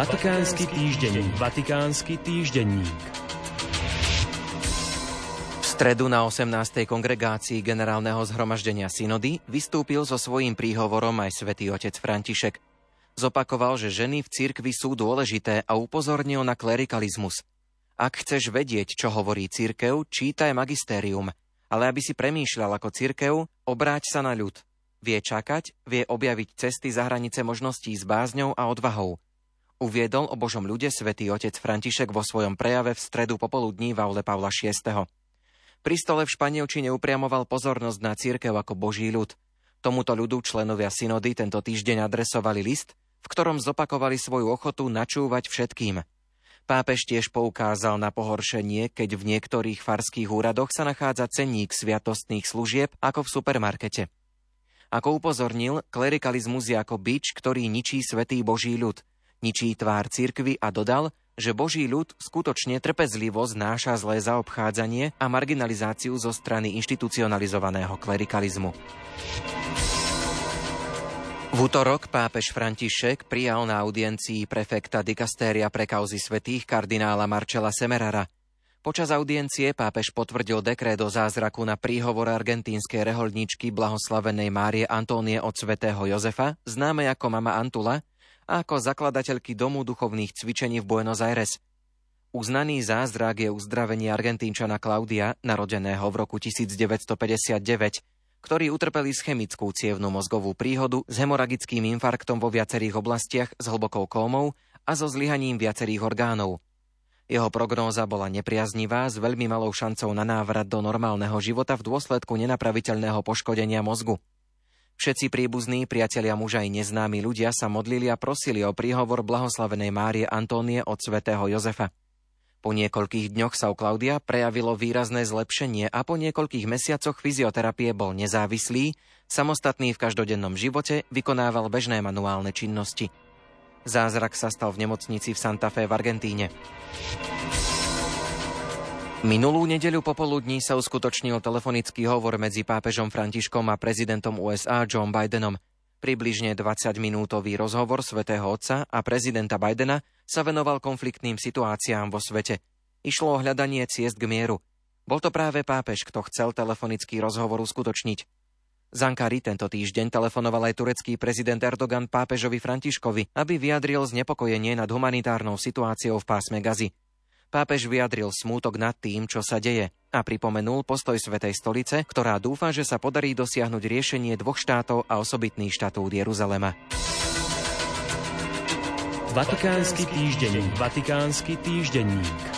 Vatikánsky týždenník. Vatikánsky týždenník. V stredu na 18. kongregácii generálneho zhromaždenia synody vystúpil so svojím príhovorom aj svätý otec František. Zopakoval, že ženy v cirkvi sú dôležité a upozornil na klerikalizmus. Ak chceš vedieť, čo hovorí cirkev, čítaj magistérium, ale aby si premýšľal ako cirkev, obráť sa na ľud. Vie čakať, vie objaviť cesty za hranice možností s bázňou a odvahou. Uviedol o Božom ľude svätý otec František vo svojom prejave v stredu popoludní v aule Pavla VI. Pri stole v Španielčine upriamoval pozornosť na církev ako Boží ľud. Tomuto ľudu členovia synody tento týždeň adresovali list, v ktorom zopakovali svoju ochotu načúvať všetkým – Pápež tiež poukázal na pohoršenie, keď v niektorých farských úradoch sa nachádza cenník sviatostných služieb ako v supermarkete. Ako upozornil, klerikalizmus je ako bič, ktorý ničí svetý Boží ľud, ničí tvár cirkvy a dodal, že Boží ľud skutočne trpezlivo znáša zlé zaobchádzanie a marginalizáciu zo strany inštitucionalizovaného klerikalizmu. V útorok pápež František prijal na audiencii prefekta dikastéria pre kauzy svetých kardinála Marčela Semerara. Počas audiencie pápež potvrdil dekrét o zázraku na príhovor argentínskej reholníčky blahoslavenej Márie Antónie od svätého Jozefa, známej ako mama Antula, a ako zakladateľky Domu duchovných cvičení v Buenos Aires. Uznaný zázrak je uzdravenie argentínčana Klaudia, narodeného v roku 1959, ktorí utrpeli schemickú cievnú mozgovú príhodu s hemoragickým infarktom vo viacerých oblastiach s hlbokou kómou a so zlyhaním viacerých orgánov. Jeho prognóza bola nepriaznivá s veľmi malou šancou na návrat do normálneho života v dôsledku nenapraviteľného poškodenia mozgu. Všetci príbuzní, priatelia muža i neznámi ľudia sa modlili a prosili o príhovor blahoslavenej Márie Antónie od svätého Jozefa. Po niekoľkých dňoch sa u Klaudia prejavilo výrazné zlepšenie a po niekoľkých mesiacoch fyzioterapie bol nezávislý, samostatný v každodennom živote, vykonával bežné manuálne činnosti. Zázrak sa stal v nemocnici v Santa Fe v Argentíne. Minulú nedeľu popoludní sa uskutočnil telefonický hovor medzi pápežom Františkom a prezidentom USA John Bidenom – Približne 20-minútový rozhovor svätého Otca a prezidenta Bidena sa venoval konfliktným situáciám vo svete. Išlo o hľadanie ciest k mieru. Bol to práve pápež, kto chcel telefonický rozhovor uskutočniť. Z Ankary tento týždeň telefonoval aj turecký prezident Erdogan pápežovi Františkovi, aby vyjadril znepokojenie nad humanitárnou situáciou v pásme Gazy. Pápež vyjadril smútok nad tým, čo sa deje a pripomenul postoj Svetej stolice, ktorá dúfa, že sa podarí dosiahnuť riešenie dvoch štátov a osobitný štatút Jeruzalema. Vatikánsky týždenník. Vatikánsky týždenník.